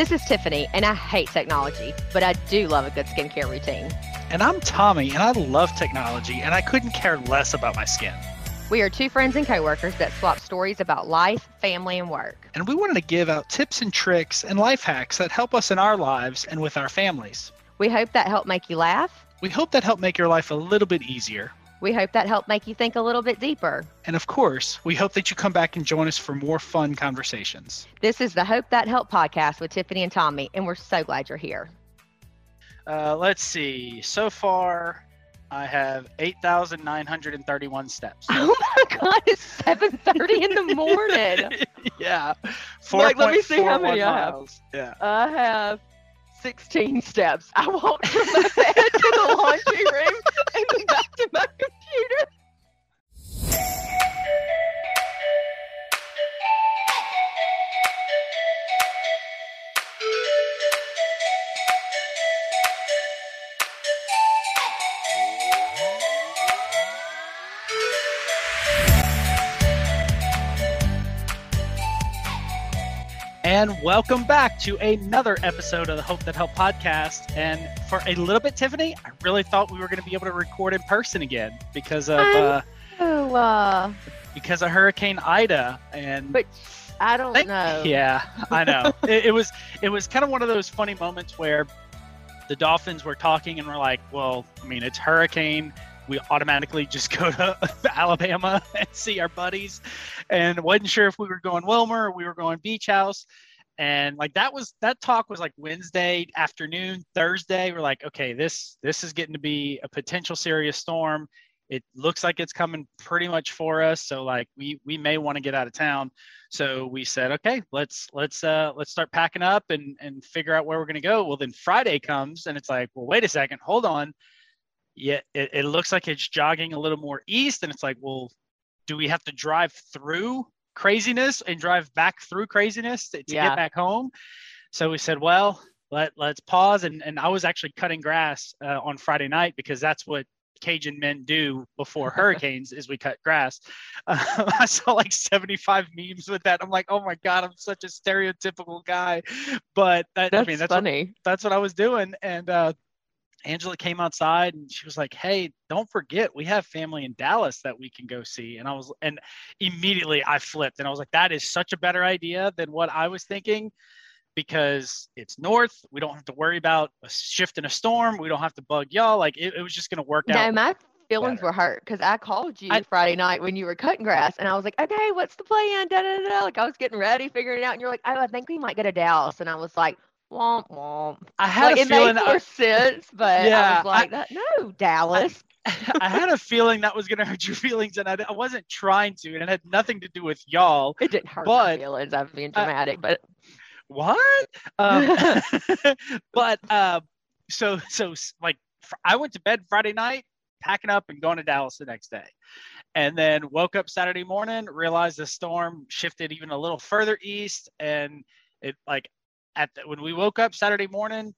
This is Tiffany, and I hate technology, but I do love a good skincare routine. And I'm Tommy, and I love technology, and I couldn't care less about my skin. We are two friends and coworkers that swap stories about life, family, and work. And we wanted to give out tips and tricks and life hacks that help us in our lives and with our families. We hope that helped make you laugh. We hope that helped make your life a little bit easier. We hope that helped make you think a little bit deeper. And of course, we hope that you come back and join us for more fun conversations. This is the Hope That Help podcast with Tiffany and Tommy, and we're so glad you're here. Uh, let's see. So far, I have 8,931 steps. Oh my God, it's 7.30 in the morning. yeah. Like, let me see how many I have. miles. Yeah. I have 16 steps. I walked from my bed to the laundry room and back my computer. And welcome back to another episode of the Hope That Help podcast. And for a little bit, Tiffany, I really thought we were going to be able to record in person again because of uh, uh, because of Hurricane Ida. And but I don't know. Yeah, I know. it, it was it was kind of one of those funny moments where the Dolphins were talking and we're like, well, I mean, it's hurricane. We automatically just go to Alabama and see our buddies, and wasn't sure if we were going Wilmer or we were going Beach House. And like that was that talk was like Wednesday afternoon, Thursday. We're like, okay, this this is getting to be a potential serious storm. It looks like it's coming pretty much for us. So like we we may want to get out of town. So we said, okay, let's let's uh let's start packing up and and figure out where we're gonna go. Well, then Friday comes and it's like, well, wait a second, hold on. Yeah, it, it looks like it's jogging a little more east, and it's like, well, do we have to drive through craziness and drive back through craziness to, to Yeah. get back home? So we said, well, let let's pause. And and I was actually cutting grass uh, on Friday night because that's what Cajun men do before hurricanes is we cut grass. Uh, I saw like 75 memes with that. I'm like, oh my god, I'm such a stereotypical guy. But that, That's, I mean, that's what, funny. that's what I was doing. And uh, Angela came outside and she was like, "Hey, don't forget we have family in Dallas that we can go see." And I was, and immediately I flipped and I was like, "That is such a better idea than what I was thinking." Because it's north, we don't have to worry about a shift in a storm. We don't have to bug y'all. Like it, it was just going to work No, out. my feelings better. were hurt because I called you I- Friday night when you were cutting grass, and I was like, "Okay, what's the plan?" Da, da, da, da. Like I was getting ready, figuring it out, and you're like, "Oh, I think we might go to Dallas," and I was like, "Womp womp." I had Like a it feeling. made more sense, but I Yeah, was like, that, "No, Dallas." I had a feeling that was going to hurt your feelings, and I, I wasn't trying to, and it had nothing to do with y'all. It didn't hurt my feelings. I'm being uh, dramatic, but what um, but uh, so so like fr- i went to bed friday night packing up and going to dallas the next day and then woke up saturday morning realized the storm shifted even a little further east and it like at the, when we woke up saturday morning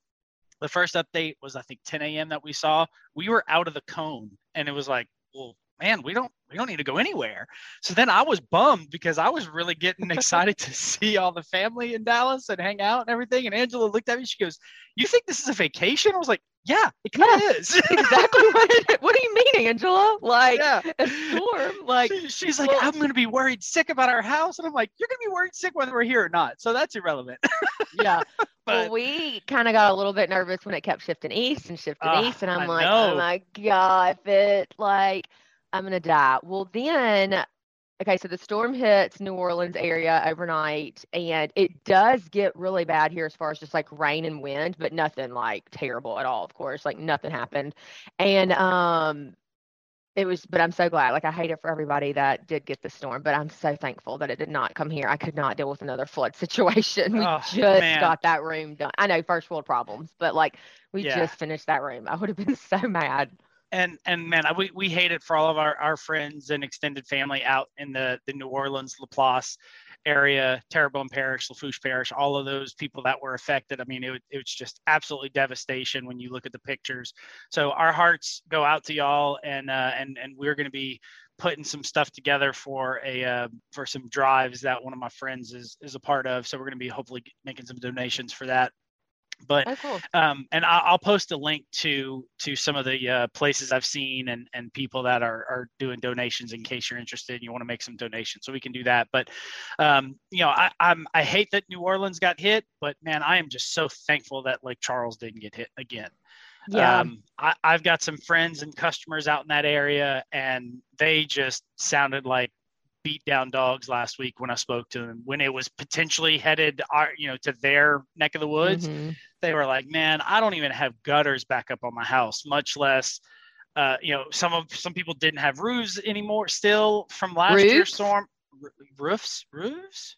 the first update was i think 10 a.m that we saw we were out of the cone and it was like well man we don't we don't need to go anywhere so then I was bummed because I was really getting excited to see all the family in Dallas and hang out and everything. And Angela looked at me. She goes, "You think this is a vacation?" I was like, "Yeah, it kind of is." exactly what it, what do you mean, Angela? Like yeah. a storm? Like She- she's like, "I'm going to be worried sick about our house," and I'm like, "You're going to be worried sick whether we're here or not." So that's irrelevant. yeah. but well, we kind of got a little bit nervous when it kept shifting east and shifting Ah, east, and I'm I like, know. oh my god, if it like I'm gonna die. Well, then, okay, so the storm hits New Orleans area overnight, and it does get really bad here as far as just like rain and wind, but nothing like terrible at all. Of course, like nothing happened, and um. It was, but I'm so glad. Like, I hate it for everybody that did get the storm, but I'm so thankful that it did not come here. I could not deal with another flood situation. We Oh, just man. got that room done. I know first world problems, but like we Yeah. just finished that room. I would have been so mad. And and man, we we hate it for all of our our friends and extended family out in the the New Orleans, Laplace area, Terrebonne Parish, Lafourche Parish, all of those people that were affected. I mean, it, it was just absolutely devastation when you look at the pictures. So our hearts go out to y'all, and uh, and and we're going to be putting some stuff together for a uh, for some drives that one of my friends is is a part of. So we're going to be hopefully making some donations for that. But Oh, cool. um, and I'll, I'll post a link to to some of the uh, places I've seen and and people that are are doing donations in case you're interested and you want to make some donations. So we can do that. But um, you know, I, I'm I hate that New Orleans got hit, but man, I am just so thankful that Lake Charles didn't get hit again. Yeah. Um, I, I've got some friends and customers out in that area, and they just sounded like beat down dogs last week when I spoke to them. When it was potentially headed, our, you know, to their neck of the woods, Mhm. they were like, "Man, I don't even have gutters back up on my house, much less." Uh, you know, some of some people didn't have roofs anymore. Still from last year's storm, R- roofs, roofs,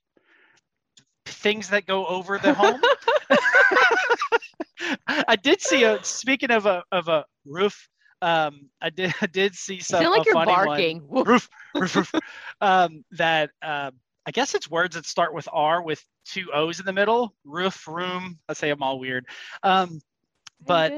things that go over the home. I did see a speaking of a of a roof. Um, I did I did see some sound like a you're barking. Roof, roof, roof. Um, that uh, I guess it's words that start with R with two O's in the middle. Roof, room. I say I'm all weird. Um, but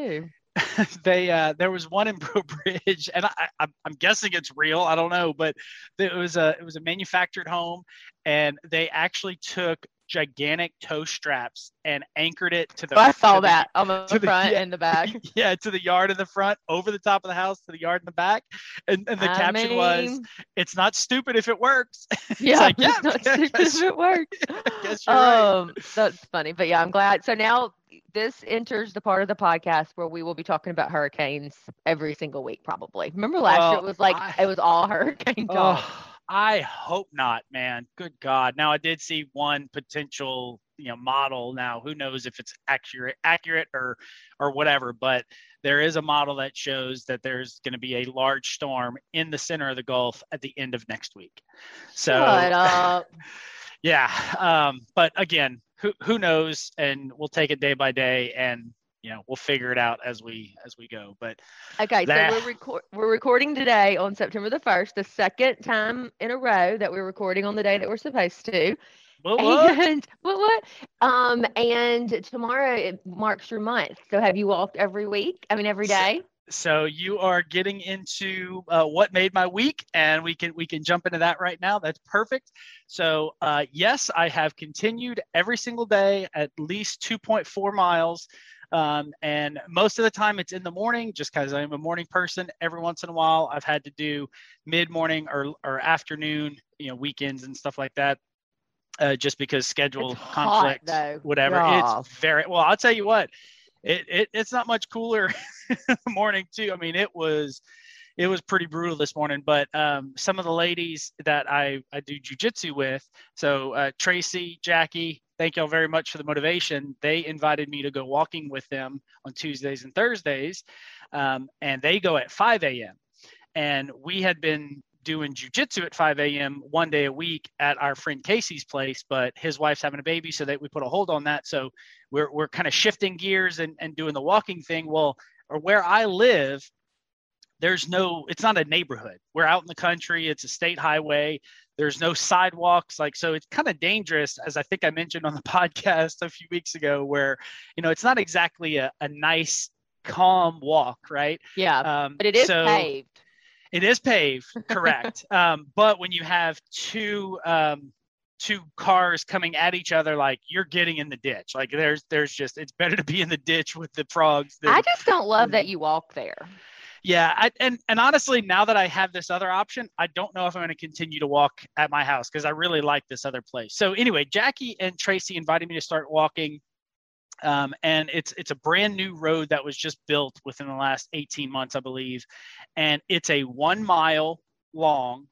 they uh, there was one in Breaux Bridge, and I, I, I'm guessing it's real. I don't know, but it was a it was a manufactured home, and they actually took gigantic toe straps and anchored it to the. I saw to the- that on the the- front yeah. and the back. yeah, to the yard in the front, over the top of the house, to the yard in the back, and, and the I caption was, "It's not stupid if it works." yeah, like, it's yeah, not stupid guess- if it works. You're right. Um, that's funny, but yeah, I'm glad. So now this enters the part of the podcast where we will be talking about hurricanes every single week, probably. Remember last year it was like I- it was all hurricane talk. Oh, I hope not, man. Good God. Now I did see one potential, you know, model. Now who knows if it's accurate, accurate or, or whatever. But there is a model that shows that there's going to be a large storm in the center of the Gulf at the end of next week. So yeah. Um, but again, who who knows? And we'll take it day by day, and you know, we'll figure it out as we as we go. But Okay, so we're record we're recording today on September the first, the second time in a row that we're recording on the day that we're supposed to. what, what? And what what? Um, and tomorrow it marks your month. So have you walked every week? I mean every day So- so you are getting into uh, what made my week and we can we can jump into that right now that's perfect so uh, yes i have continued every single day at least 2.4 miles um, and most of the time it's in the morning just because i'm a morning person every once in a while i've had to do mid-morning or, or afternoon you know weekends and stuff like that uh, just because schedule It's hot, conflict though. whatever it's very well i'll tell you what it, it it's not much cooler morning too. I mean, it was it was pretty brutal this morning. But um, some of the ladies that I I do jujitsu with, so uh, Tracy, Jackie, thank y'all very much for the motivation. They invited me to go walking with them on Tuesdays and Thursdays, um, and they go at 5 a.m. And we had been doing jujitsu at 5 a.m. one day a week at our friend Casey's place, but his wife's having a baby, so that we put a hold on that. So we're we're kind of shifting gears and, and doing the walking thing. Well, or where I live, there's no it's not a neighborhood. We're out in the country, it's a state highway. There's no sidewalks, like so it's kind of dangerous, as I think I mentioned on the podcast a few weeks ago, where you know it's not exactly a, a nice, calm walk, right? Yeah. Um, but it is so- paved. it is paved, correct. um, but when you have two um, two cars coming at each other, like you're getting in the ditch. Like there's there's just it's better to be in the ditch with the frogs. Than, I just don't love that you walk there. Yeah, I, and and honestly, now that I have this other option, I don't know if I'm going to continue to walk at my house because I really like this other place. So anyway, Jackie and Tracy invited me to start walking. Um, and it's it's a brand new road that was just built within the last 18 months, I believe, and it's a one mile long,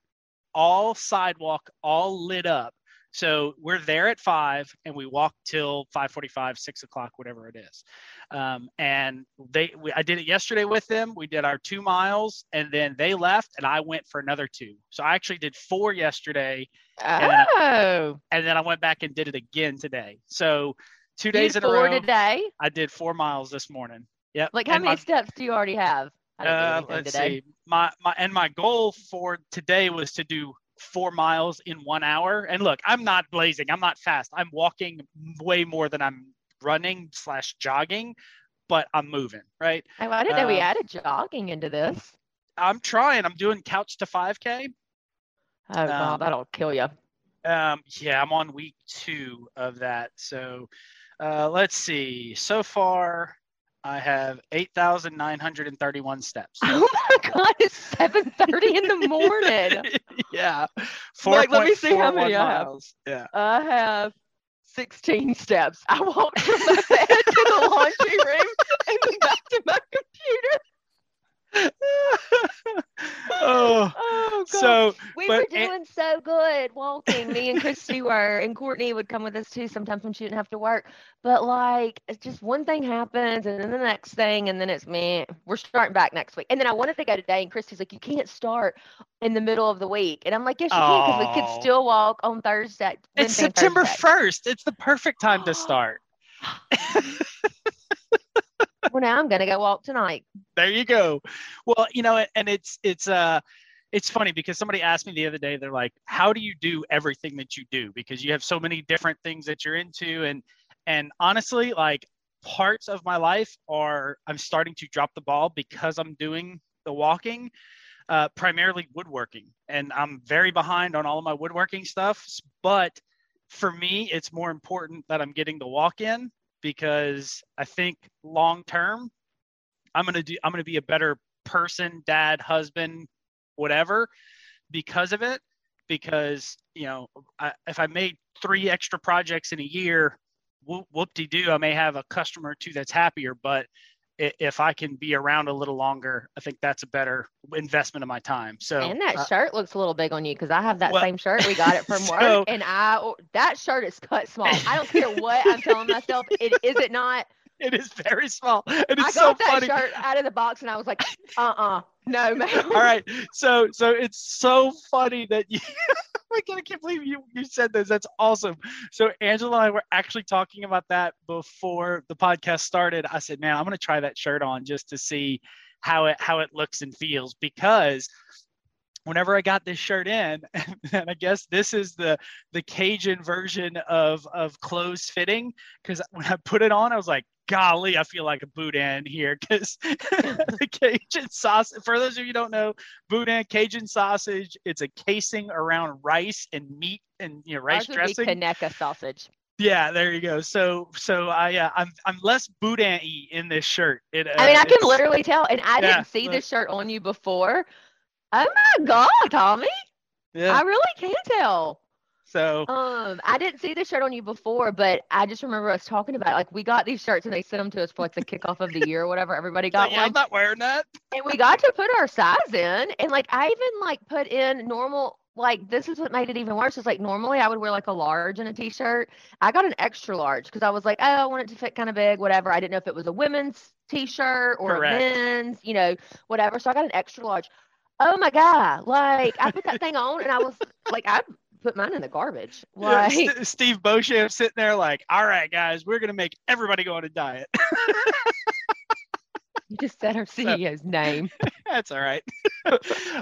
all sidewalk, all lit up. So we're there at five, and we walk till 5:45, six o'clock, whatever it is. Um, and they, we, I did it yesterday with them. We did our two miles, and then they left, and I went for another two. So I actually did four yesterday, then I- Oh, and then I went back and did it again today. So two days in a four row. today. I did four miles this morning. Yep. Like how And many my- steps do you already have? I didn't do uh, let's today. see. My my and my goal for today was to do four miles in one hour. And look, I'm not blazing. I'm not fast. I'm walking way more than I'm running slash jogging, but I'm moving. Right. Oh, I didn't know we um, added jogging into this. I'm trying. I'm doing couch to 5K. Oh god, Um, that'll kill you. Um, yeah, I'm on week two of that. So uh, let's see. So far, I have 8,931 steps. Oh my god, it's seven thirty in the morning. yeah. Like, let me see how many 4.41 I have. miles. Yeah. I have sixteen steps. I walked from my bed to the laundry room and then back to my computer. Oh, Oh so we but were doing so good walking. Me and Christy were, and Courtney would come with us too sometimes when she didn't have to work. But like, it's just one thing happens, and then the next thing, and then it's me. We're starting back next week, and then I wanted to go today, and Christy's like, "You can't start in the middle of the week," and I'm like, "Yes, you can, because we Oh. could still walk on Thursday." it's Wednesday and September. 1st. It's the perfect time to start. Well, now I'm gonna go walk tonight. there you go. Well you know and it's it's uh it's funny because somebody asked me the other day they're like how do you do everything that you do? Because you have so many different things that you're into and and honestly like parts of my life are i'm starting to drop the ball because i'm doing the walking uh, primarily woodworking. And i'm very behind on all of my woodworking stuff but for me it's more important that i'm getting the walk in because i think long term I'm gonna do I'm gonna be a better person, dad, husband, whatever, because of it. Because you know, I, if I made three extra projects in a year, whoop, whoop-de doo, I may have a customer or two that's happier. But if I can be around a little longer, I think that's a better investment of my time. So and that uh, shirt looks a little big on you because I have that well, same shirt. We got it from work, so- and I that shirt is cut small. I don't care what I'm telling myself. It is it not. it is very small, and it's I so got that funny. shirt out of the box and I was like, uh uh no, man. All right. So so it's so funny that you I can't, I can't believe you you said this. That's awesome. So Angela and I were actually talking about that before the podcast started. I said, man, I'm gonna try that shirt on just to see how it how it looks and feels because whenever I got this shirt in, and I guess this is the the Cajun version of of clothes fitting, because when I put it on, I was like, golly, I feel like a boudin here, because the Cajun sausage, For those of you who don't know, boudin Cajun sausage, it's a casing around rice and meat and you know rice Ours would dressing. be Conecuh sausage. Yeah, there you go. So so I uh, I'm I'm less boudin y in this shirt. It, uh, I mean, I can literally tell, and I yeah, didn't see look. this shirt on you before. Oh my God, Tommy! Yeah. I really can tell. So Um, I didn't see the shirt on you before, but I just remember us talking about it. like we got these shirts and they sent them to us for like the kickoff of the year or whatever. Everybody got yeah, one. I'm not wearing that. and we got to put our size in and like i even like put in normal like this is what made it even worse is like normally i would wear like a large in a t-shirt i got an extra large because i was like oh i want it to fit kind of big whatever i didn't know if it was a women's t-shirt or Correct. a men's you know whatever so i got an extra large oh my god like i put that thing on and i was like i put mine in the garbage Yeah, St- Steve Beauchamp sitting there like, all right, guys, we're gonna make everybody go on a diet. you just said our ceo's name That's all right.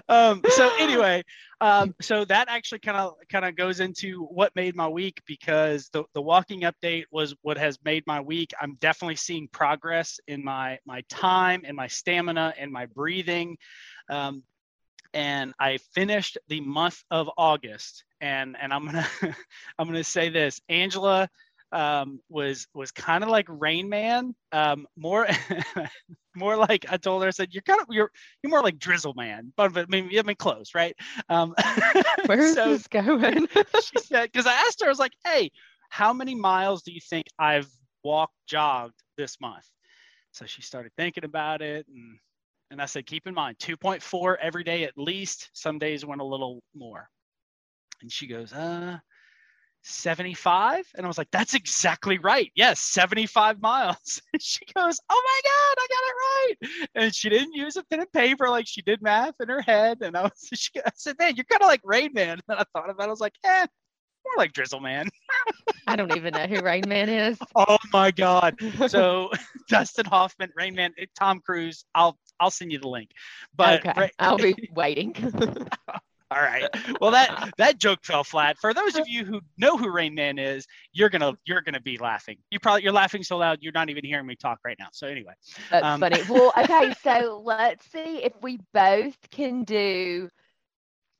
um, so anyway, um, so that actually kind of kind of goes into what made my week because the, the walking update was what has made my week. I'm definitely seeing progress in my my time and my stamina and my breathing. Um, and I finished the month of August, and and I'm gonna I'm gonna say this, Angela um, was was kind of like Rain Man, um, more more like I told her I said you're kind of you're you're more like Drizzle Man, but, but I mean I mean close, right? Um, where's so this going she said because I asked her I was like, hey, how many miles do you think I've walked jogged this month? So she started thinking about it and and I said, keep in mind, 2.4 every day at least. Some days went a little more. And she goes, uh, 75. And I was like, that's exactly right. Yes, 75 miles. She goes, oh my God, I got it right. And she didn't use a pen and paper like she did math in her head. And I was, she, I said, man, you're kind of like Rain Man. And I thought about it. I was like, eh, more like Drizzle Man. i don't even know who rain man is Oh my God. So Dustin Hoffman, Rain Man, eh, Tom Cruise. I'll I'll send you the link. But okay Ra- i'll be waiting all right. Well, that that joke fell flat. For those of you who know who Rain Man is, you're gonna you're gonna be laughing. You probably you're laughing so loud you're not even hearing me talk right now. So anyway, That's Um, funny. Well, okay, so let's see if we both can do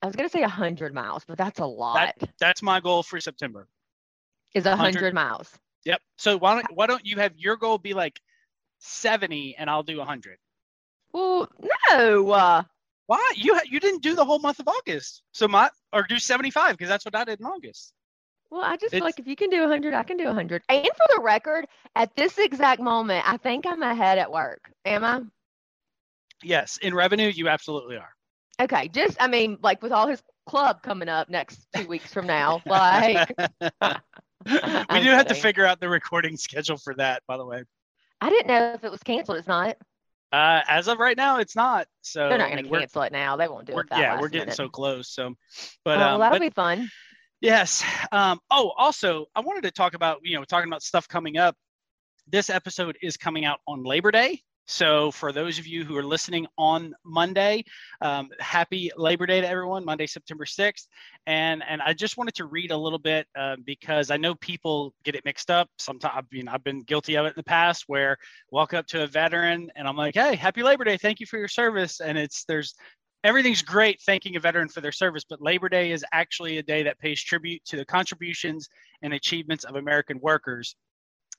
I was gonna say hundred miles, but that's a lot. That's my goal for September. Is a 100. hundred miles. Yep. So why don't why don't you have your goal be like 70 and I'll do 100? Well, no. Uh, Why? You you didn't do the whole month of August. So my or do 75 because that's what I did in August. well, I just feel like if you can do 100, I can do 100. And for the record, at this exact moment, I think I'm ahead at work. Am I? Yes, in revenue you absolutely are. Okay. Just, I mean, like with all his club coming up next two weeks from now, like, we I'm do have to figure out the recording schedule for that, by the way. I didn't know if it was canceled. It's not. Uh, as of right now, it's not. So They're not going mean, to cancel it now. They won't do it that yeah, last we're getting minute. so close. So, Oh, but well, um, that'll but be fun. Yes. Um, oh, also, I wanted to talk about, you know, talking about stuff coming up. This episode is coming out on Labor Day. So, for those of you who are listening on Monday, um, happy Labor Day to everyone, Monday, September 6th. And and I just wanted to read a little bit uh, because I know people get it mixed up. Sometimes, I mean, I've been guilty of it in the past where walk up to a veteran and I'm like, hey, happy Labor Day. Thank you for your service. And it's, there's, everything's great thanking a veteran for their service, but Labor Day is actually a day that pays tribute to the contributions and achievements of American workers.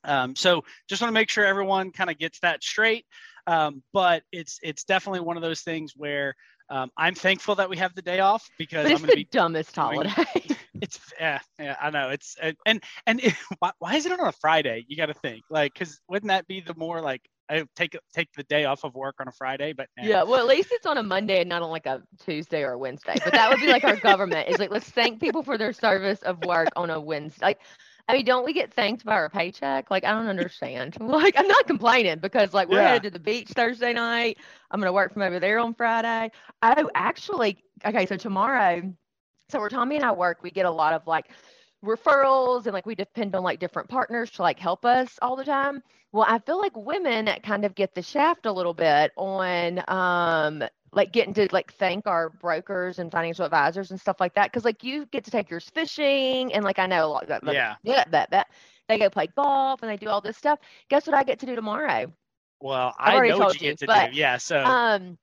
Um, so just want to make sure everyone kind of gets that straight. Um, but it's it's definitely one of those things where um, I'm thankful that we have the day off because But I'm going to the be. dumbest doing- holiday. It's yeah, yeah, I know. It's and and, and it, why, why is it on a Friday? You got to think like because wouldn't that be the more like I take take the day off of work on a Friday? But eh. Yeah, well, at least it's on a Monday and not on like a Tuesday or a Wednesday. But that would be like our government is like, let's thank people for their service of work on a Wednesday. Like, I mean, don't we get thanked by our paycheck? Like, I don't understand. Like, I'm not complaining because like we're Yeah. headed to the beach Thursday night. I'm gonna work from over there on Friday. Oh, actually, okay, so tomorrow, so where Tommy and I work, we get a lot of like referrals and like we depend on like different partners to like help us all the time. Well, I feel like women kind of get the shaft a little bit on um like getting to like thank our brokers and financial advisors and stuff like that because like you get to take yours fishing and like I know a lot that yeah. yeah that that they go play golf and they do all this stuff. Guess what I get to do tomorrow? Well, I've I already know what you get to but, do. Yeah. So Um,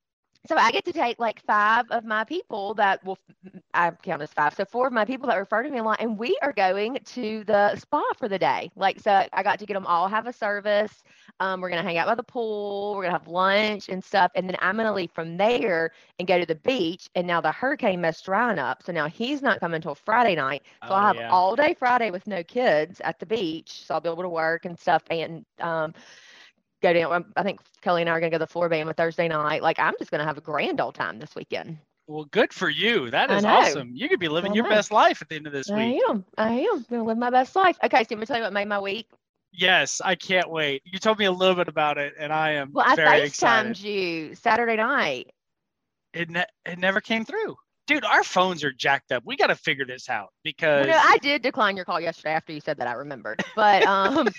so I get to take like five of my people that will, I count as five. So four of my people that refer to me a lot, and we are going to the spa for the day. Like, so I got to get them all have a service. Um, we're gonna hang out by the pool. We're gonna have lunch and stuff, and then I'm gonna leave from there and go to the beach. And now the hurricane messed Ryan up, so now he's not coming until Friday night. So Oh, I'll have yeah. all day Friday with no kids at the beach, so I'll be able to work and stuff and um go down. um, I think Kelly and I are gonna go to the Flora-Bama on Thursday night. Like I'm just gonna have a grand old time this weekend. Well, good for you. That is awesome. You could be living your best life at the end of this I week. I am. I am gonna live my best life. Okay, so I'm gonna tell you what made my week. Yes, I can't wait. You told me a little bit about it, and I am Well, I very excited. You Saturday night. It ne- it never came through, dude. Our phones are jacked up. We got to figure this out because no, I did decline your call yesterday after you said that. I remembered, but um,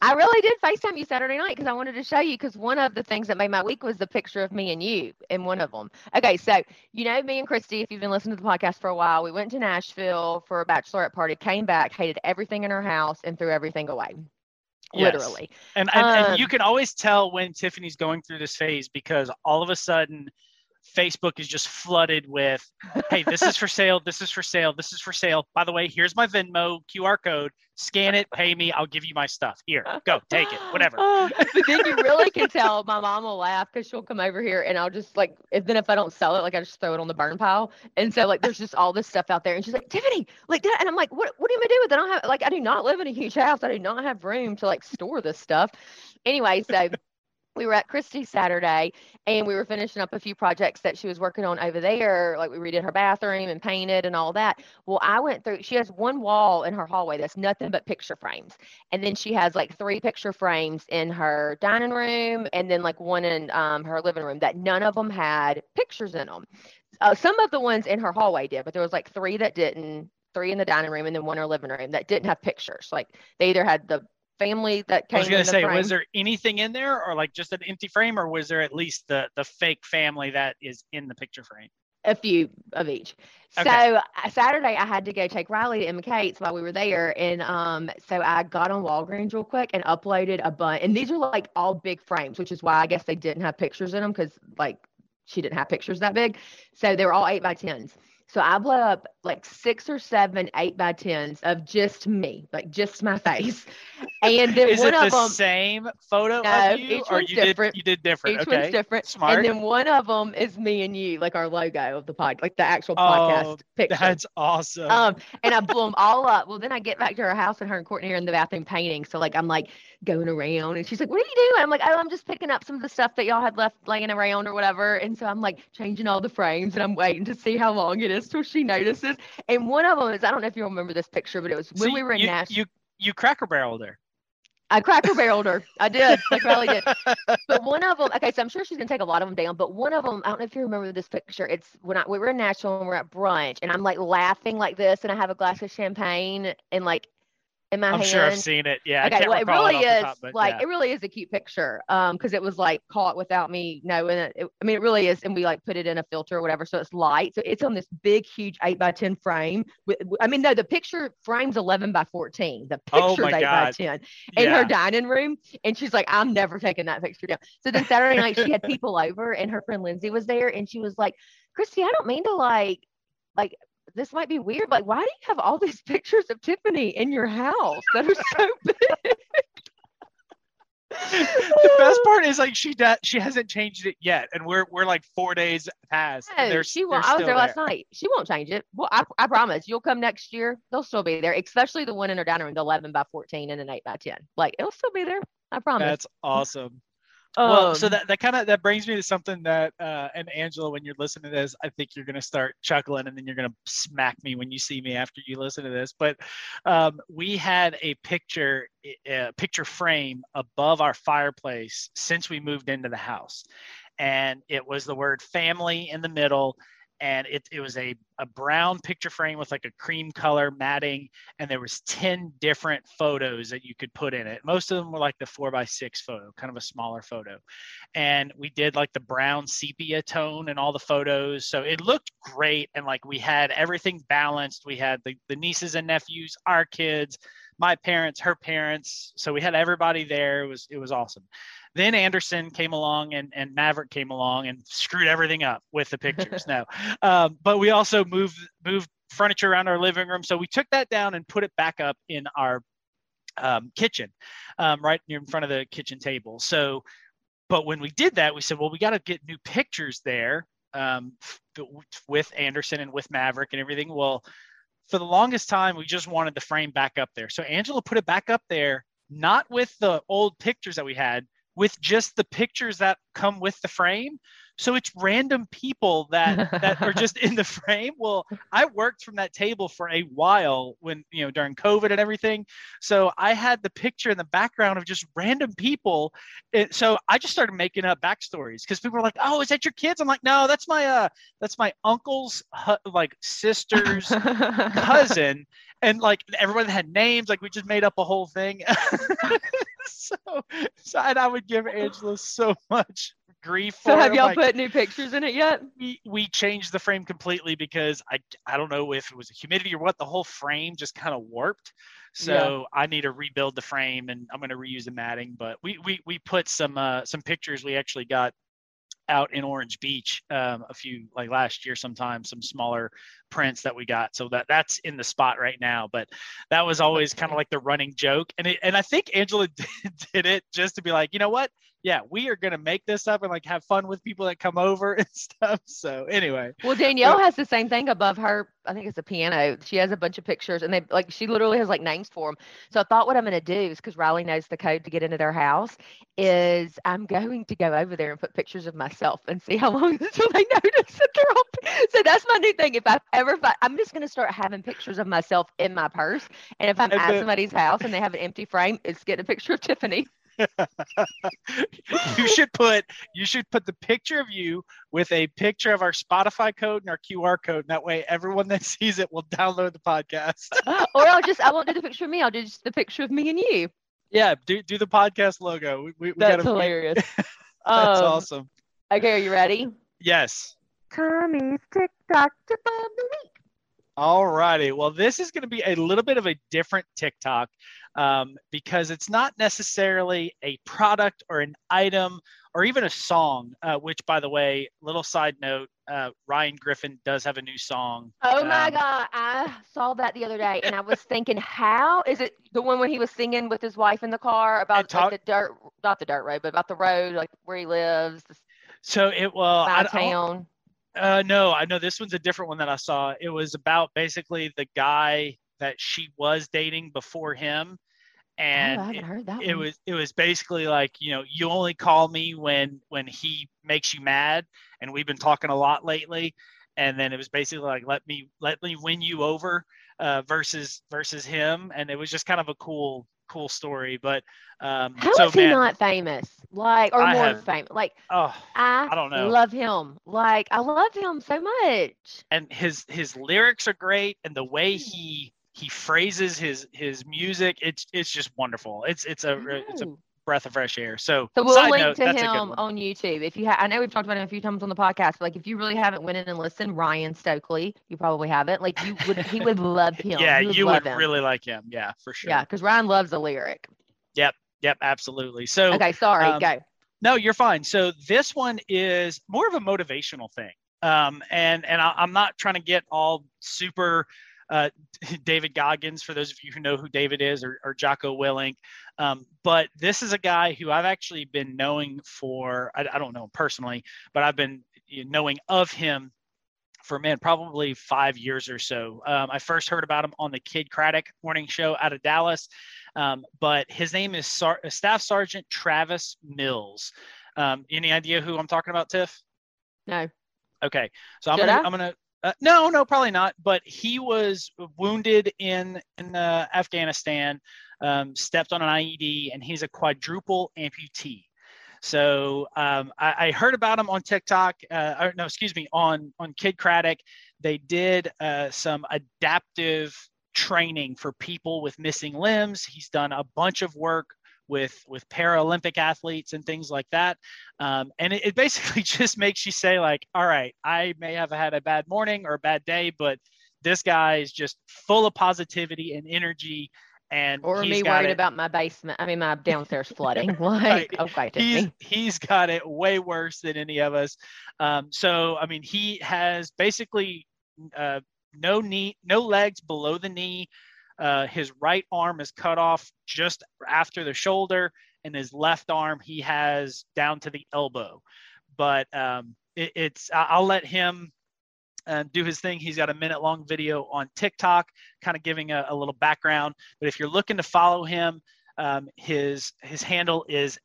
I really did FaceTime you Saturday night because I wanted to show you. Because one of the things that made my week was the picture of me and you in one of them. Okay, so you know me and Christy. If you've been listening to the podcast for a while, we went to Nashville for a bachelorette party. Came back, hated everything in our house, and threw everything away. Yes. Literally. and and, and you um, can always tell when Tiffany's going through this phase because all of a sudden. Facebook is just flooded with, hey, this is for sale, this is for sale, this is for sale. By the way, here's my Venmo QR code. Scan it, pay me, I'll give you my stuff. Here, go, take it, whatever. Oh, but then you really can tell my mom will laugh because she'll come over here and I'll just like, if then if I don't sell it, like I just throw it on the burn pile. And so like, there's just all this stuff out there. And she's like, Tiffany, like. And I'm like, what, what do you gonna do with it? I don't have, like, I do not live in a huge house. I do not have room to like store this stuff. Anyway, so we were at Christy's Saturday and we were finishing up a few projects that she was working on over there. Like we redid her bathroom and painted and all that. Well, I went through, she has one wall in her hallway that's nothing but picture frames. And then she has like three picture frames in her dining room and then like one in um, her living room that none of them had pictures in them. Uh, some of the ones in her hallway did, but there was like three that didn't, three in the dining room and then one in her living room that didn't have pictures. Like they either had the family that came. I was gonna the say, frame. was there anything in there, or like just an empty frame, or was there at least the the fake family that is in the picture frame? a few of each. Okay. So uh, Saturday I had to go take Riley to Emma Kate's while we were there, and um, so I got on Walgreens real quick and uploaded a bunch. And these are like all big frames, which is why I guess they didn't have pictures in them because like she didn't have pictures that big. So they were all eight by tens. So I blow up like six or seven eight by tens of just me, like just my face. And then Is one it of the them, same photo No, of you, each or one's you different. did you did different? each okay, one's different. smart. And then one of them is me and you, like our logo of the pod, like the actual Oh, podcast picture. That's awesome. Um, and I blew them all up. Well, then I get back to her house and her and Courtney are in the bathroom painting. So like I'm like going around and she's like, What are you doing? I'm like, Oh, I'm just picking up some of the stuff that y'all had left laying around or whatever. And so I'm like changing all the frames and I'm waiting to see how long it is till she notices. And one of them is I don't know if you remember this picture, but it was So when we were in you, Nashville. you you cracker barreled her. I cracker barreled her. I did, like Riley did. But one of them, okay, so I'm sure she's gonna take a lot of them down. But one of them, I don't know if you remember this picture. It's when I we were in Nashville and we're at brunch, and I'm like laughing like this, and I have a glass of champagne and like in my I'm hand. sure I've seen it. Yeah. Okay, well, it really the is top, but like yeah. it really is a cute picture. Um, because it was like caught without me knowing it. It- I mean, it really is, and we like put it in a filter or whatever, so it's light. So it's on this big, huge eight by ten frame. With, I mean, no, the picture frame's eleven by fourteen. The Oh picture's my eight by ten in yeah. her dining room, and she's like, "I'm never taking that picture down." So then Saturday night, she had people over, and her friend Lindsay was there, and she was like, "Christy, I don't mean to like, like." This might be weird. Like, why do you have all these pictures of Tiffany in your house that are so big? the best part is like she does she hasn't changed it yet, and we're we're like four days past. No, she won't. I was still there last night. She won't change it. Well, I, I promise. You'll come next year. They'll still be there, especially the one in her dining room, the 11 by 14 and an 8 by 10. Like, it'll still be there. I promise. That's awesome. Well, so Um, that, that kind of that brings me to something that uh, and Angela, when you're listening to this, I think you're gonna start chuckling, and then you're gonna smack me when you see me after you listen to this. But um, we had a picture a picture frame above our fireplace since we moved into the house, and it was the word family in the middle. And it, it was a, a brown picture frame with like a cream color matting, and there was 10 different photos that you could put in it. Most of them were like the four by six photo, kind of a smaller photo and we did like the brown sepia tone in all the photos so it looked great and like we had everything balanced we had the, the nieces and nephews our kids my parents her parents so we had everybody there. It was it was awesome. Then anderson came along and, and maverick came along and screwed everything up with the pictures no. Um, but we also moved moved furniture around our living room. So we took that down and put it back up in our um, kitchen um, right near in front of the kitchen table. So but when we did that, we said, well, we got to get new pictures there um, with Anderson and with Maverick and everything. Well, for the longest time, we just wanted the frame back up there. So Angela put it back up there, not with the old pictures that we had, with just the pictures that come with the frame. So it's random people that that are just in the frame. Well, I worked from that table for a while when you know during COVID and everything. So I had the picture in the background of just random people it, so I just started making up backstories because people were like, "Oh, is that your kids?" I'm like, "No, that's my uh, that's my uncle's hu- like sister's cousin," and like everyone had names. Like we just made up a whole thing. so, so and I would give Angela so much grief. so have y'all Like, put new pictures in it yet? we, we changed the frame completely because I I don't know if it was humidity or what. The whole frame just kind of warped. So I need to rebuild the frame and I'm going to reuse the matting. But we we we put some uh, some pictures we actually got out in Orange Beach um, a few like last year sometime some smaller prints that we got so that that's in the spot right now but that was always kind of like the running joke and it, and I think Angela did, did it just to be like you know what yeah we are going to make this up and like have fun with people that come over and stuff so anyway Well, Danielle has the same thing above her. I think it's a piano. She has a bunch of pictures, and they like she literally has like names for them. So I thought what I'm going to do is because Riley knows the code to get into their house, is I'm going to go over there and put pictures of myself and see how long until they notice that they're all. So that's my new thing. If I ever, fi- I'm just going to start having pictures of myself in my purse, and if I'm And at then- somebody's house and they have an empty frame, it's getting a picture of Tiffany. you should put you should put the picture of you with a picture of our Spotify code and our QR code. And that way, everyone that sees it will download the podcast. or I'll just I won't do the picture of me. I'll do just the picture of me and you. yeah, do do the podcast logo. We, we, we That's gotta, hilarious. That's Um, awesome. Okay, are you ready? Yes. Tommy's TikTok tip of the week. All righty. Well, this is going to be a little bit of a different TikTok um, because it's not necessarily a product or an item or even a song, uh, which, by the way, little side note, uh, Ryan Griffin does have a new song. Oh my Um, God. I saw that the other day and I was thinking, how is it the one when he was singing with his wife in the car about talk- like the dirt, not the dirt road, but about the road, like where he lives, the So it well, my I town. Uh, no, I know this one's a different one that I saw. It was about basically the guy that she was dating before him, and oh, I it, haven't heard that it one. was it was basically like you know you only call me when when he makes you mad, and we've been talking a lot lately, and then it was basically like let me let me win you over uh, versus versus him, and it was just kind of a cool cool story. But um, How is so he man, not famous? Like, or I more have- famous? Like, oh, I, I don't know. love him. Like, I love him so much. and his his lyrics are great and the way Hmm. he he phrases his his music it's it's just wonderful it's it's a it's a breath of fresh air so, So we'll side link note, to that's a good him on YouTube. If you, ha- I know we've talked about him a few times on the podcast. But like, if you really haven't went in and listened, Ryan Stokely, you probably haven't. Like, you would, he would love him. yeah would you would him. really like him yeah for sure Yeah, because Ryan loves a lyric. Yep, yep absolutely so Okay, sorry. um, go. No, you're fine. So this one is more of a motivational thing, um, and and I, I'm not trying to get all super uh, David Goggins for those of you who know who David is or, or Jocko Willink, um, but this is a guy who I've actually been knowing for I, I don't know him personally, but I've been knowing of him for man probably five years or so. Um, I first heard about him on the Kidd Kraddick morning show out of Dallas, um, but his name is Sar- Staff Sergeant Travis Mills. Um, any idea who I'm talking about, Tiff? No. Okay, so I'm gonna, I? I'm gonna. Uh, no, no, probably not. But he was wounded in in uh, Afghanistan, um, stepped on an IED, and he's a quadruple amputee. So um, I, I heard about him on TikTok. Uh, or no, excuse me, on on Kidd Kraddick. They did uh, some adaptive training for people with missing limbs. He's done a bunch of work with with Paralympic athletes and things like that. Um, and it, it basically just makes you say like, all right, I may have had a bad morning or a bad day, but this guy is just full of positivity and energy. And Or me worried it- about my basement. I mean, my downstairs flooding. Like, Right. okay, he's he's got it way worse than any of us. Um, so I mean, he has basically uh, no knee, no legs below the knee. Uh, his right arm is cut off just after the shoulder, and his left arm he has down to the elbow. But um, it, it's I'll let him uh, do his thing. He's got a minute long video on TikTok, kind of giving a, a little background. But if you're looking to follow him, um, his his handle is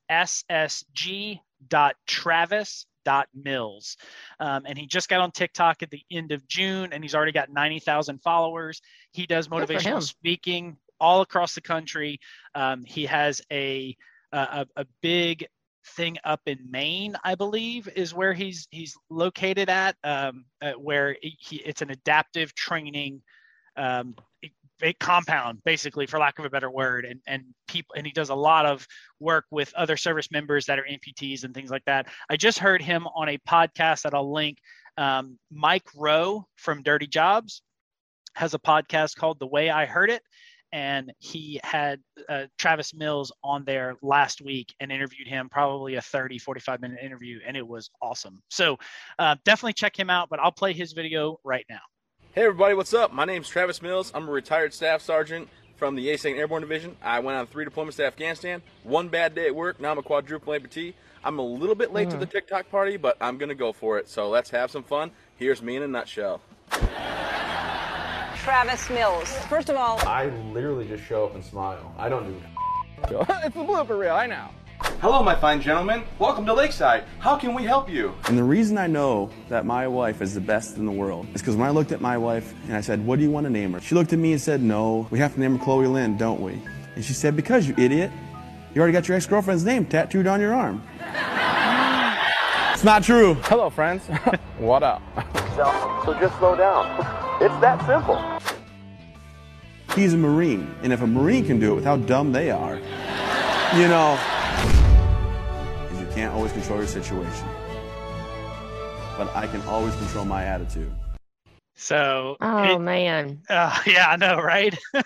ssg.travis.mills. Um, and he just got on TikTok at the end of June, and he's already got 90,000 followers. He does motivational speaking all across the country. Um, he has a, a a big thing up in Maine, I believe, is where he's he's located at, um, uh, where he, it's an adaptive training um, compound, basically, for lack of a better word, and and people, and he does a lot of work with other service members that are amputees and things like that. I just heard him on a podcast that I'll link. Um, Mike Rowe from Dirty Jobs has a podcast called The Way I Heard It, and he had uh, Travis Mills on there last week and interviewed him, probably a 30, 45 minute interview, and it was awesome. So uh, definitely check him out, but I'll play his video right now. Hey everybody, what's up? My name's Travis Mills. I'm a retired staff sergeant from the 82nd Airborne Division. I went on three deployments to Afghanistan. One bad day at work. Now I'm a quadruple amputee. I'm a little bit late to the hmm. TikTok party, but I'm gonna go for it. So let's have some fun. Here's me in a nutshell. Travis Mills. First of all, I literally just show up and smile. I don't do. it's the blooper reel, I know. Hello, my fine gentlemen. Welcome to Lakeside. How can we help you? And the reason I know that my wife is the best in the world is because when I looked at my wife and I said, "What do you want to name her?" She looked at me and said, "No, we have to name her Chloe Lynn, don't we?" And she said, "Because you idiot, you already got your ex-girlfriend's name tattooed on your arm." it's not true. Hello, friends. what up? So, so just slow down. It's that simple. He's a Marine, and if a Marine can do it with how dumb they are, you know, 'cause you can't always control your situation. But I can always control my attitude. So, Oh it- man. uh, yeah, I know, right? Do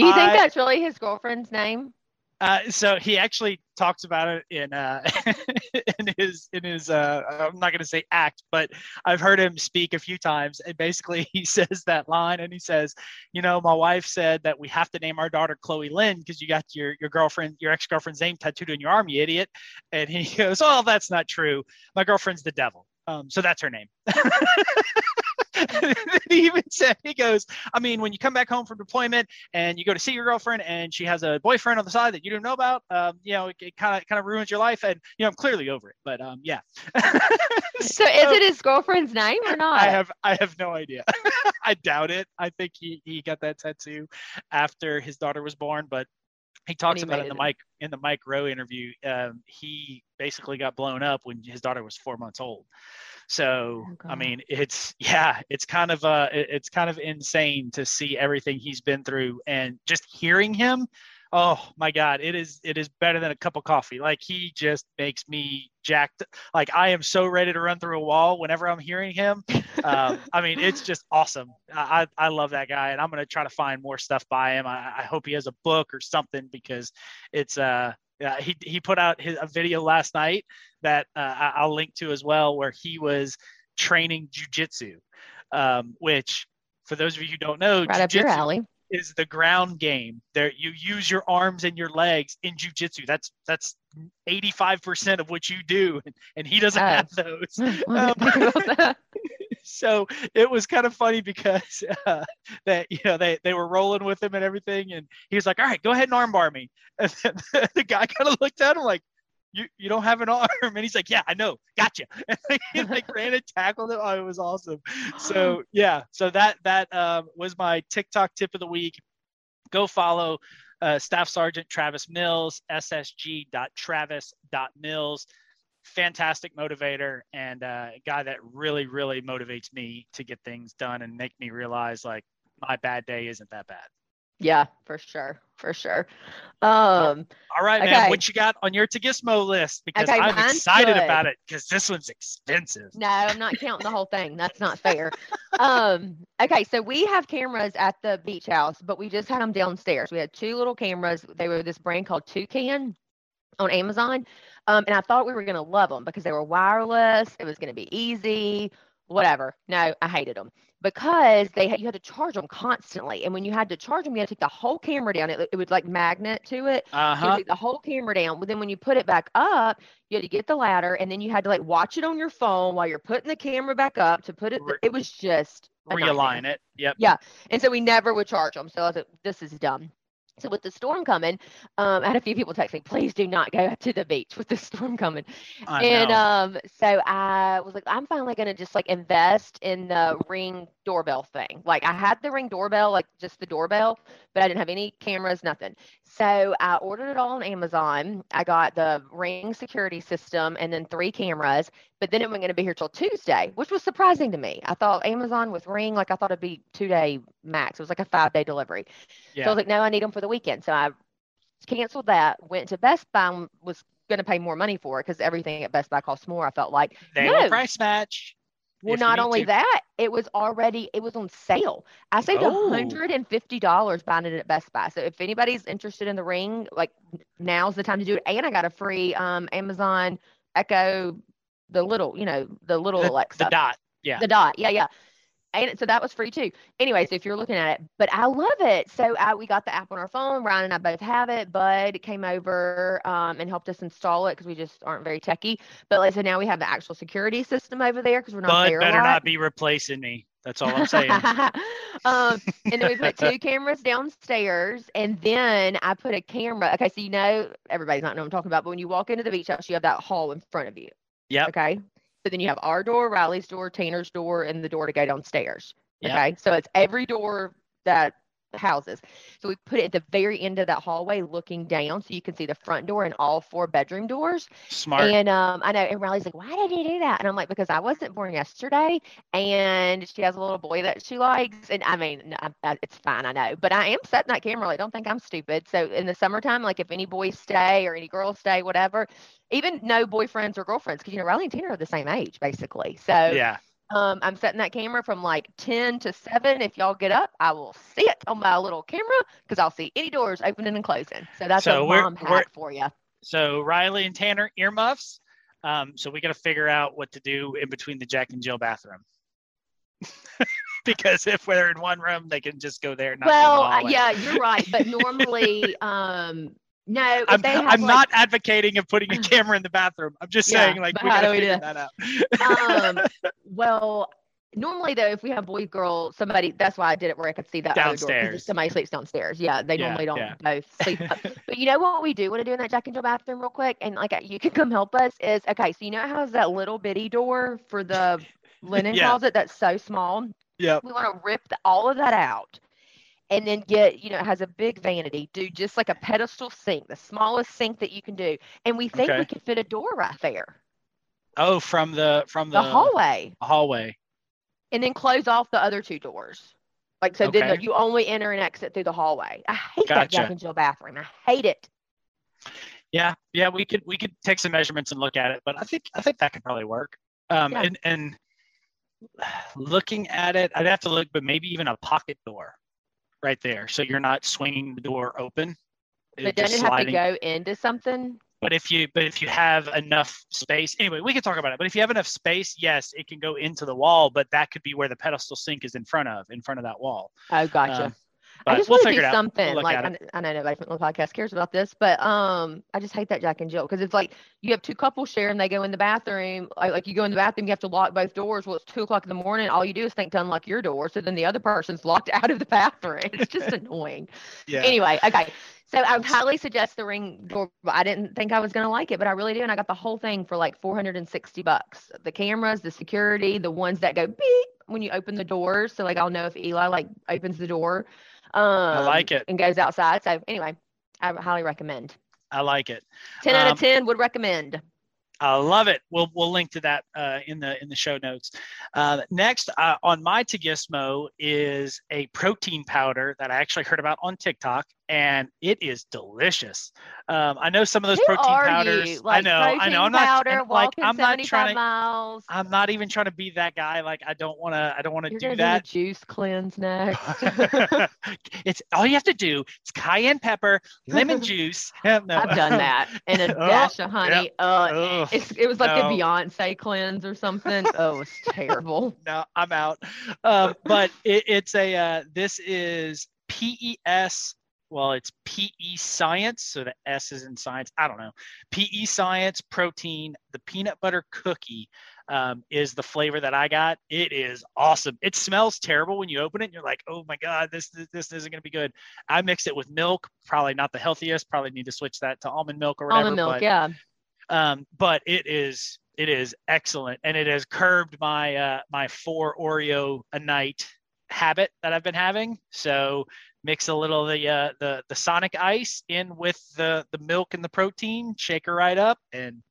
you think I- that's really his girlfriend's name? Uh, so he actually talks about it in uh, in his in his uh, I'm not going to say act, but I've heard him speak a few times, and basically he says that line, and he says, you know, my wife said that we have to name our daughter Chloe Lynn because you got your your girlfriend, your ex girlfriend's name tattooed on your arm, you idiot. And he goes, oh, that's not true. My girlfriend's the devil, um, so that's her name. he even said, he goes, I mean, when you come back home from deployment and you go to see your girlfriend and she has a boyfriend on the side that you don't know about, um, you know, it kind of kind of ruins your life. And you know, I'm clearly over it. But um, yeah. so, is it his girlfriend's name or not? I have I have no idea. I doubt it. I think he he got that tattoo after his daughter was born, but he talks about made in the it. Mike in the Mike Rowe interview. Um, he basically got blown up when his daughter was four months old. So Oh, I mean, it's yeah, it's kind of uh, it's kind of insane to see everything he's been through and just hearing him. Oh my God, it is it is better than a cup of coffee. Like he just makes me jacked. Like I am so ready to run through a wall whenever I'm hearing him. Um, I mean, it's just awesome. I, I love that guy, and I'm gonna try to find more stuff by him. I, I hope he has a book or something because it's uh yeah, he he put out his, a video last night that uh, I- I'll link to as well, where he was training jujitsu, um, which for those of you who don't know, right up your alley. Is the ground game. There, you use your arms and your legs in jujitsu. That's that's 85% of what you do, and, and he doesn't Oh. have those. I didn't think about that. so it was kind of funny because uh, that you know they they were rolling with him and everything, and he was like, "All right, go ahead and armbar me." And the guy kind of looked at him like. You, you don't have an arm. And he's like yeah i know. Gotcha. And he like ran and tackled him. Oh it was awesome. So yeah. So that that um, was my tiktok tip of the week. Go follow uh, staff sergeant travis mills ssg.travis.mills fantastic motivator and uh, a guy that really really motivates me to get things done and make me realize like my bad day isn't that bad Yeah, for sure, for sure. Um, all right man what you got on your Tagismo list because Okay, i'm excited good. about it because this one's expensive no, I'm not counting the whole thing. That's not fair. um, okay, so we have cameras at the beach house, but we just had them downstairs. We had two little cameras. They were this brand called Toucan on Amazon. Um, and I thought we were going to love them because they were wireless. It was going to be easy, whatever. No, I hated them because they had, you had to charge them constantly. And when you had to charge them, you had to take the whole camera down. It, it would like magnet to it. You had to uh-huh take the whole camera down. But then when you put it back up, you had to get the ladder and then you had to like watch it on your phone while you're putting the camera back up to put it. It was just realign it yep Yeah. And so we never would charge them. So I was like, this is dumb. So with the storm coming, um, I had a few people text me, please do not go to the beach with the storm coming. I and um, so I was like, I'm finally gonna just like invest in the ring doorbell thing. Like I had the ring doorbell, like just the doorbell, but I didn't have any cameras, nothing. So I ordered it all on Amazon. I got the ring security system and then three cameras, but then it wasn't gonna be here till Tuesday, which was surprising to me. I thought Amazon with ring, like I thought it'd be two day max. It was like a five day delivery. So I was like, no, I need them for the weekend. So I canceled that, went to Best Buy and was going to pay more money for it because everything at Best Buy costs more. I felt like, they no. price match well, if not only to. that, it was already, it was on sale. I saved Oh. $150 buying it at Best Buy. So if anybody's interested in the ring, like now's the time to do it. And I got a free um, Amazon Echo, the little, you know, the little the, Alexa. the dot yeah The dot. Yeah, yeah. And so that was free too. Anyway, so if you're looking at it, but I love it. So I, we got the app on our phone. Ryan and I both have it. Bud came over um, and helped us install it because we just aren't very techy. But like, so now we have the actual security system over there because we're not bud there better not be replacing me that's all i'm saying um, and then we put two cameras downstairs, and then I put a camera. Okay, so you know everybody's not know what I'm talking about, but when you walk into the beach house, you have that hall in front of you. Yep. Okay. So then you have our door, Riley's door, Tanner's door, and the door to go downstairs. Yep. Okay. So it's every door that houses. So we put it at the very end of that hallway looking down so you can see the front door and all four bedroom doors. smart And um, I know, and Riley's like, why did you do that? And I'm like, because I wasn't born yesterday, and she has a little boy that she likes. And I mean, no, I, I, it's fine, I know, but I am setting that camera. Like, don't think I'm stupid. So in the summertime, like if any boys stay or any girls stay, whatever, even no boyfriends or girlfriends, because you know Riley and Tanner are the same age basically. So yeah Um, I'm setting that camera from like 10 to 7. If y'all get up, I will see it on my little camera because I'll see any doors opening and closing. So that's So a we're- mom we're- hack for you. So Riley and Tanner earmuffs. Um, so we got to figure out what to do in between the Jack and Jill bathroom. because if they're in one room, they can just go there. And not go the Well, yeah, you're right. But normally, um, no, I'm, they have I'm like, not advocating of putting a camera in the bathroom. I'm just Yeah, saying, like, we how do we do figure that out. um, well, normally though, if we have boy girl, somebody that's why I did it where I could see that other door, Downstairs. somebody sleeps downstairs. Yeah, they Yeah, normally don't yeah. both sleep. up. but you know what we do want to do in that Jack and Jill bathroom real quick, and like you can come help us is okay. So you know has that little bitty door for the linen Yeah. closet that's so small. Yeah. We want to rip the, all of that out. And then get, you know, it has a big vanity. Do just like a pedestal sink, the smallest sink that you can do. And we think Okay. we could fit a door right there, Oh, from the from the the, hallway. hallway. and then close off the other two doors. Like so, then Okay. you only enter and exit through the hallway. I hate that Jack Gotcha. and Jill bathroom. I hate it. Yeah, yeah, we could we could take some measurements and look at it, but I think I think that could probably work. Um, Yeah. and and looking at it, I'd have to look, but maybe even a pocket door, right there, so you're not swinging the door open. But It doesn't it have to go into something? But if you but if you have enough space, anyway, we can talk about it. But if you have enough space, yes, it can go into the wall, but that could be where the pedestal sink is in front of, in front of that wall. Oh, gotcha. Um, I just we'll want to do it. We'll something like I, I know nobody from the podcast cares about this, but um, I just hate that Jack and Jill because it's like you have two couples share and they go in the bathroom. Like, like you go in the bathroom, you have to lock both doors. Well, it's two o'clock in the morning. All you do is think to unlock your door, so then the other person's locked out of the bathroom. It's just annoying. Yeah. Anyway, okay. So I would highly suggest the ring doorbell. I didn't think I was gonna like it, but I really do, and I got the whole thing for like 460 bucks. The cameras, the security, the ones that go beep when you open the doors. So like I'll know if Eli like opens the door. Um, like it. And goes outside. So anyway, I highly recommend. I like it. 10 out Um, of 10 would recommend. I love it. We'll we'll link to that uh, in the in the show notes. Uh, next uh, on my Tagismo is a protein powder that I actually heard about on TikTok, and it is delicious. Um, I know some of those Who protein powders. Like I know, I know. I'm not powder, like I'm not trying to. miles. I'm not even trying to be that guy. Like I don't want to. I don't want to do that. do juice cleanse next. it's all you have to do. It's cayenne pepper, lemon juice. No. I've done that and a Oh, dash of honey. Uh, it was like No. a Beyonce cleanse or something. Oh, it's terrible. no, I'm out. Um, but it, it's a uh, this is PES. Well, it's PE Science, so the S is in science. I don't know. PE Science protein. The peanut butter cookie um, is the flavor that I got. It is awesome. It smells terrible when you open it. And you're like, oh my god, this this, this isn't going to be good. I mixed it with milk. Probably not the healthiest. Probably need to switch that to almond milk or whatever. Almond milk, but, yeah. um, but it is it is excellent and it has curbed my uh, my four oreo a night habit that i've been having so mix a little of the uh, the the sonic ice in with the the milk and the protein shake her right up and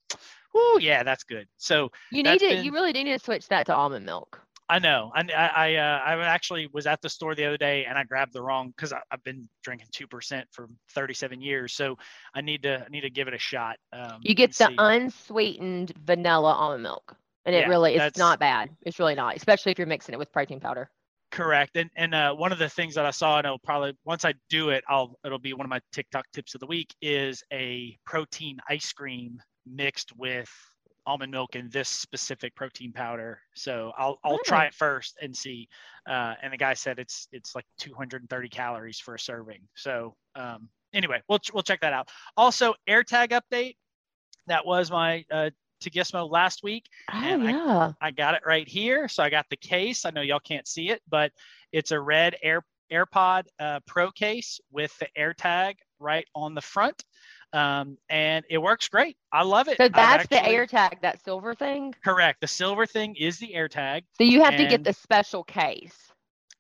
oh yeah that's good so You need to. been- You really do need to switch that to almond milk. i know i i I, uh, I actually was at the store the other day and i grabbed the wrong because i've been drinking 2% for 37 years so i need to I need to give it a shot um, You get the see. unsweetened vanilla almond milk, and it Yeah, really it's not bad. It's really not, especially if you're mixing it with protein powder. Correct. And and uh, one of the things that I saw, and it'll probably once I do it, I'll it'll be one of my TikTok tips of the week is a protein ice cream mixed with almond milk and this specific protein powder. So I'll I'll try it first and see. Uh, and the guy said it's it's like 230 calories for a serving. So um, anyway, we'll we'll check that out. Also, AirTag update. That was my uh, Tagismo last week. Oh And I- yeah. I got it right here. So I got the case. I know y'all can't see it, but it's a red Air AirPod uh, Pro case with the AirTag right on the front, um, and it works great. I love it. So that's the AirTag, that silver thing. Correct. The silver thing is the AirTag. So you have to get the special case.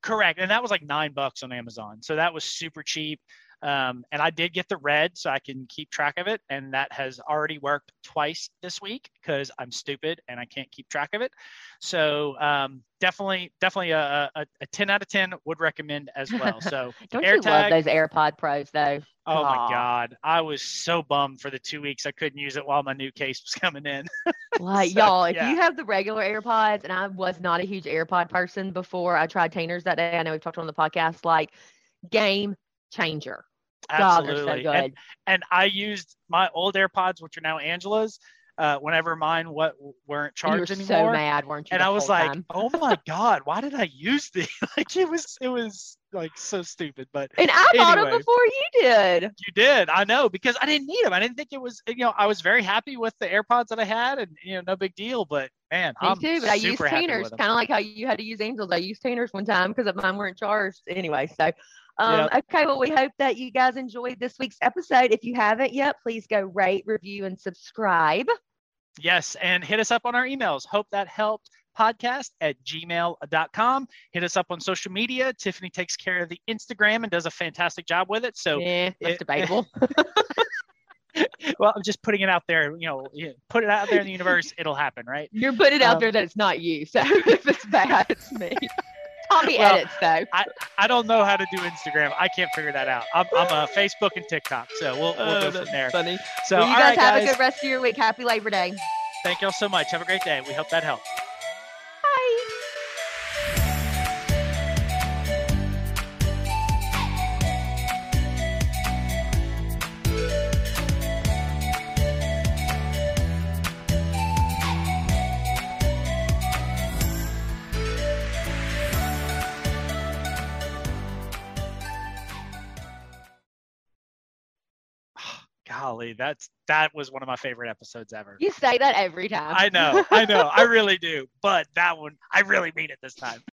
Correct. And that was like nine bucks on Amazon. So that was super cheap. Um, and I did get the red so I can keep track of it. And that has already worked twice this week because I'm stupid and I can't keep track of it. So um, definitely, definitely a, a, a, 10 out of 10 would recommend as well. So don't you love those AirPod Pros though? Oh my God. I was so bummed for the two weeks I couldn't use it while my new case was coming in. like so, y'all, if yeah. you have the regular AirPods, and I was not a huge AirPod person before I tried Tainer's that day. I know we've talked on the podcast, like game changer. Absolutely. God, so and, and, I used my old AirPods, which are now Angela's. Uh, whenever mine what weren't charged you were anymore, so mad, weren't you? And I was like, time? "Oh my god, why did I use these? like it was, it was like so stupid." But and I anyway, bought them before you did. You did, I know, because I didn't need them. I didn't think it was, you know, I was very happy with the AirPods that I had, and you know, no big deal. But man, me I'm too. But I used Tainer's, kind of like how you had to use Angels. I used Tainer's one time because mine weren't charged anyway. So um, yep. Okay, well, we hope that you guys enjoyed this week's episode. If you haven't yet, please go rate, review, and subscribe. Yes, and hit us up on our emails. Hope that helped podcast at gmail.com. Hit us up on social media. Tiffany takes care of the Instagram and does a fantastic job with it. So yeah, that's it, debatable. well, I'm just putting it out there. You know, put it out there in the universe. It'll happen, right? You're putting it out um, there that it's not you. So if it's bad, it's me. Tommy well, edits though. I, I don't know how to do Instagram. I can't figure that out. I'm, I'm a Facebook and TikTok, so we'll, we'll uh, go from there. Funny. So well, you guys right, have guys. a good rest of your week. Happy Labor Day. Thank y'all so much. Have a great day. We hope that helped. Golly, that's that was one of my favorite episodes ever. You say that every time. I know, I know, I really do. But that one, I really mean it this time.